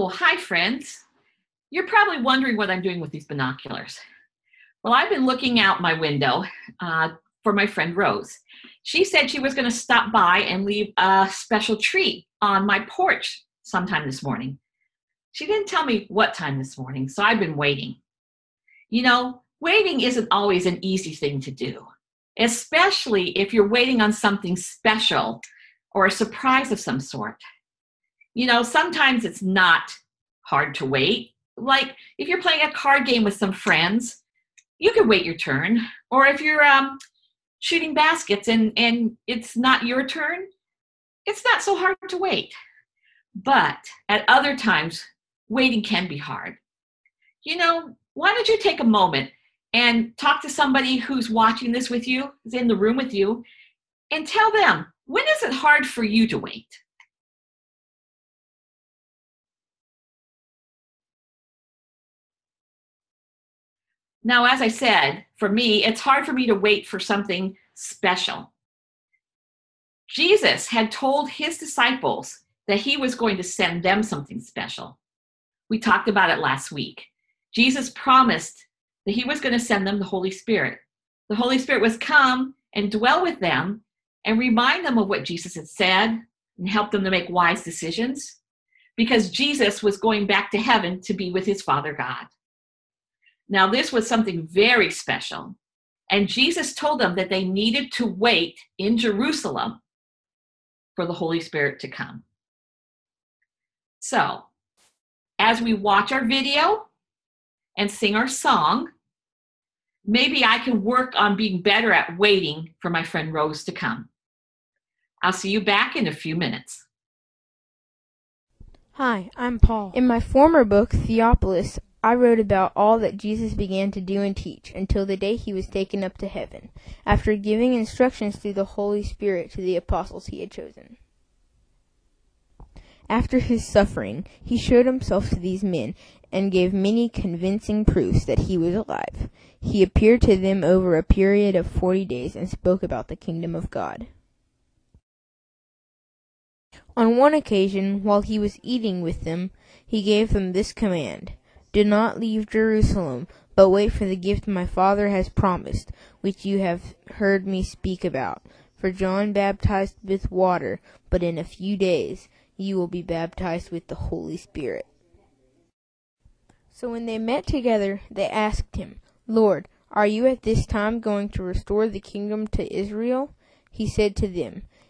Oh, hi, friends. You're probably wondering what I'm doing with these binoculars. Well, I've been looking out my window uh, for my friend Rose. She said she was going to stop by and leave a special treat on my porch sometime this morning. She didn't tell me what time this morning, so I've been waiting. You know, waiting isn't always an easy thing to do, especially if you're waiting on something special or a surprise of some sort. You know, sometimes it's not hard to wait. Like if you're playing a card game with some friends, you can wait your turn. Or if you're um, shooting baskets and, and it's not your turn, it's not so hard to wait. But at other times, waiting can be hard. You know, why don't you take a moment and talk to somebody who's watching this with you, who's in the room with you, and tell them, when is it hard for you to wait? Now, as I said, for me, it's hard for me to wait for something special. Jesus had told his disciples that he was going to send them something special. We talked about it last week. Jesus promised that he was going to send them the Holy Spirit. The Holy Spirit was come and dwell with them and remind them of what Jesus had said and help them to make wise decisions because Jesus was going back to heaven to be with his Father God. Now, this was something very special. And Jesus told them that they needed to wait in Jerusalem for the Holy Spirit to come. So, as we watch our video and sing our song, maybe I can work on being better at waiting for my friend Rose to come. I'll see you back in a few minutes. Hi, I'm Paul. In my former book, Theophilus, I wrote about all that Jesus began to do and teach until the day he was taken up to heaven, after giving instructions through the Holy Spirit to the apostles he had chosen. After his suffering, he showed himself to these men and gave many convincing proofs that he was alive. He appeared to them over a period of forty days and spoke about the kingdom of God. On one occasion, while he was eating with them, he gave them this command do not leave Jerusalem, but wait for the gift my Father has promised, which you have heard me speak about. For John baptized with water, but in a few days you will be baptized with the Holy Spirit. So when they met together, they asked him, Lord, are you at this time going to restore the kingdom to Israel? He said to them,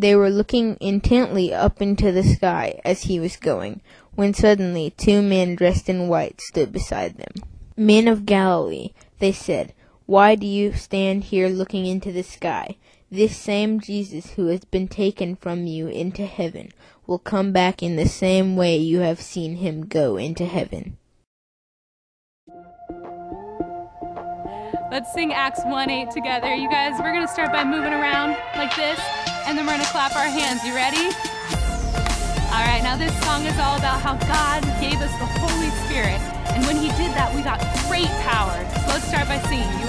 They were looking intently up into the sky as he was going, when suddenly two men dressed in white stood beside them. Men of Galilee, they said, why do you stand here looking into the sky? This same Jesus who has been taken from you into heaven will come back in the same way you have seen him go into heaven. Let's sing Acts 1 8 together. You guys, we're going to start by moving around like this, and then we're to clap our hands. You ready? All right, now this song is all about how God gave us the Holy Spirit and when he did that, we got great power. So let's start by singing, You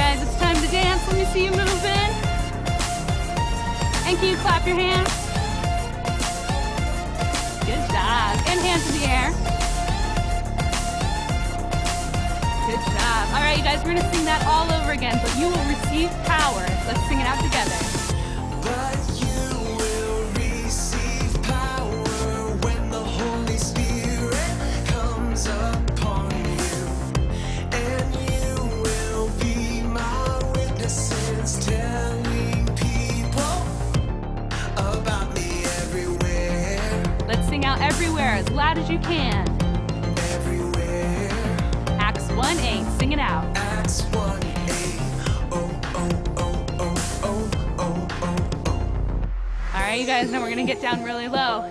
guys, it's time to dance. Let me see you move in. And can you clap your hands? Good job. And hands in the air. Good job. Alright, you guys, we're going to sing that all over again, but you will receive power. Let's sing it everywhere as loud as you can. everywhere. Acts 1 8. Sing it out. Acts 1 8. Oh, oh, oh, oh, oh, oh, oh, oh. All right, you guys, now we're going to get down really low.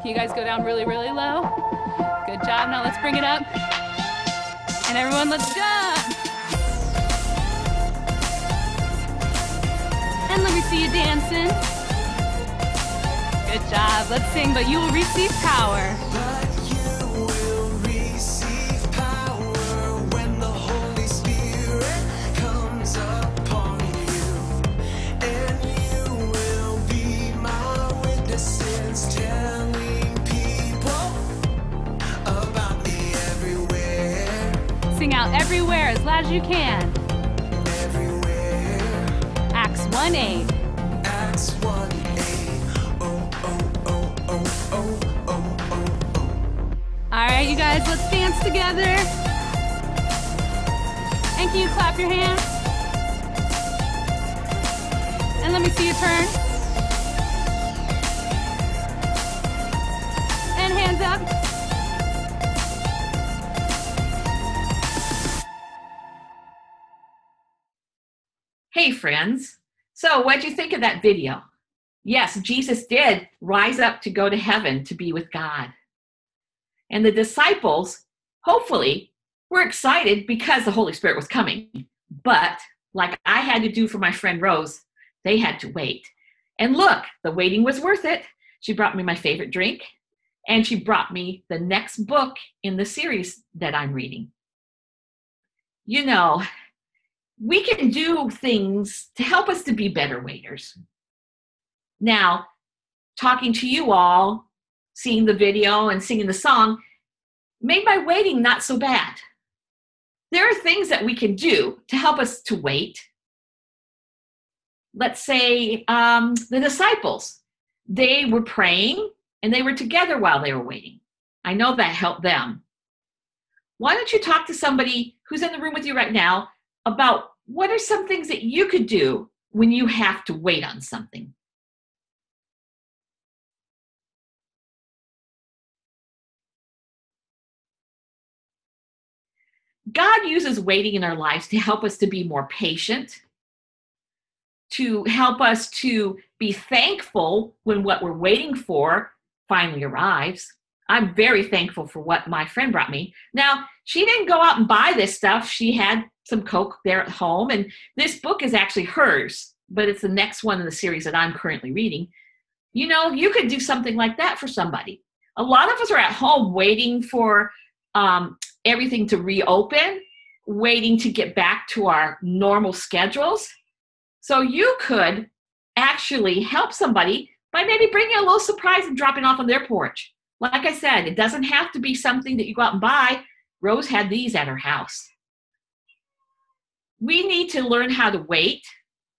Can you guys go down really, really low? Good job. Now let's bring it up. And everyone, let's jump. And let me see you dancing. Good job. Let's sing, but you will receive power. Out everywhere as loud as you can. Everywhere. Acts 1 8. All right, you guys, let's dance together. And can you clap your hands? And let me see you turn. And hands up. Hey, friends. So, what'd you think of that video? Yes, Jesus did rise up to go to heaven to be with God. And the disciples, hopefully, were excited because the Holy Spirit was coming. But, like I had to do for my friend Rose, they had to wait. And look, the waiting was worth it. She brought me my favorite drink, and she brought me the next book in the series that I'm reading. You know, we can do things to help us to be better waiters. Now, talking to you all, seeing the video and singing the song made my waiting not so bad. There are things that we can do to help us to wait. Let's say um, the disciples, they were praying and they were together while they were waiting. I know that helped them. Why don't you talk to somebody who's in the room with you right now about what are some things that you could do when you have to wait on something? God uses waiting in our lives to help us to be more patient, to help us to be thankful when what we're waiting for finally arrives. I'm very thankful for what my friend brought me. Now, she didn't go out and buy this stuff. She had some Coke there at home, and this book is actually hers, but it's the next one in the series that I'm currently reading. You know, you could do something like that for somebody. A lot of us are at home waiting for um, everything to reopen, waiting to get back to our normal schedules. So you could actually help somebody by maybe bringing a little surprise and dropping off on their porch. Like I said, it doesn't have to be something that you go out and buy. Rose had these at her house. We need to learn how to wait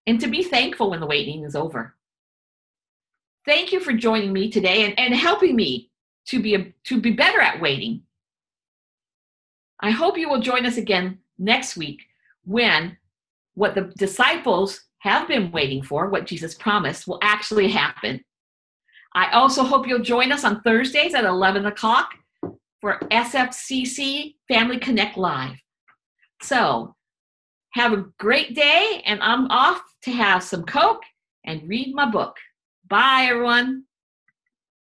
and to be thankful when the waiting is over. Thank you for joining me today and, and helping me to be, a, to be better at waiting. I hope you will join us again next week when what the disciples have been waiting for, what Jesus promised, will actually happen. I also hope you'll join us on Thursdays at 11 o'clock for SFCC Family Connect Live. So, have a great day, and I'm off to have some Coke and read my book. Bye, everyone.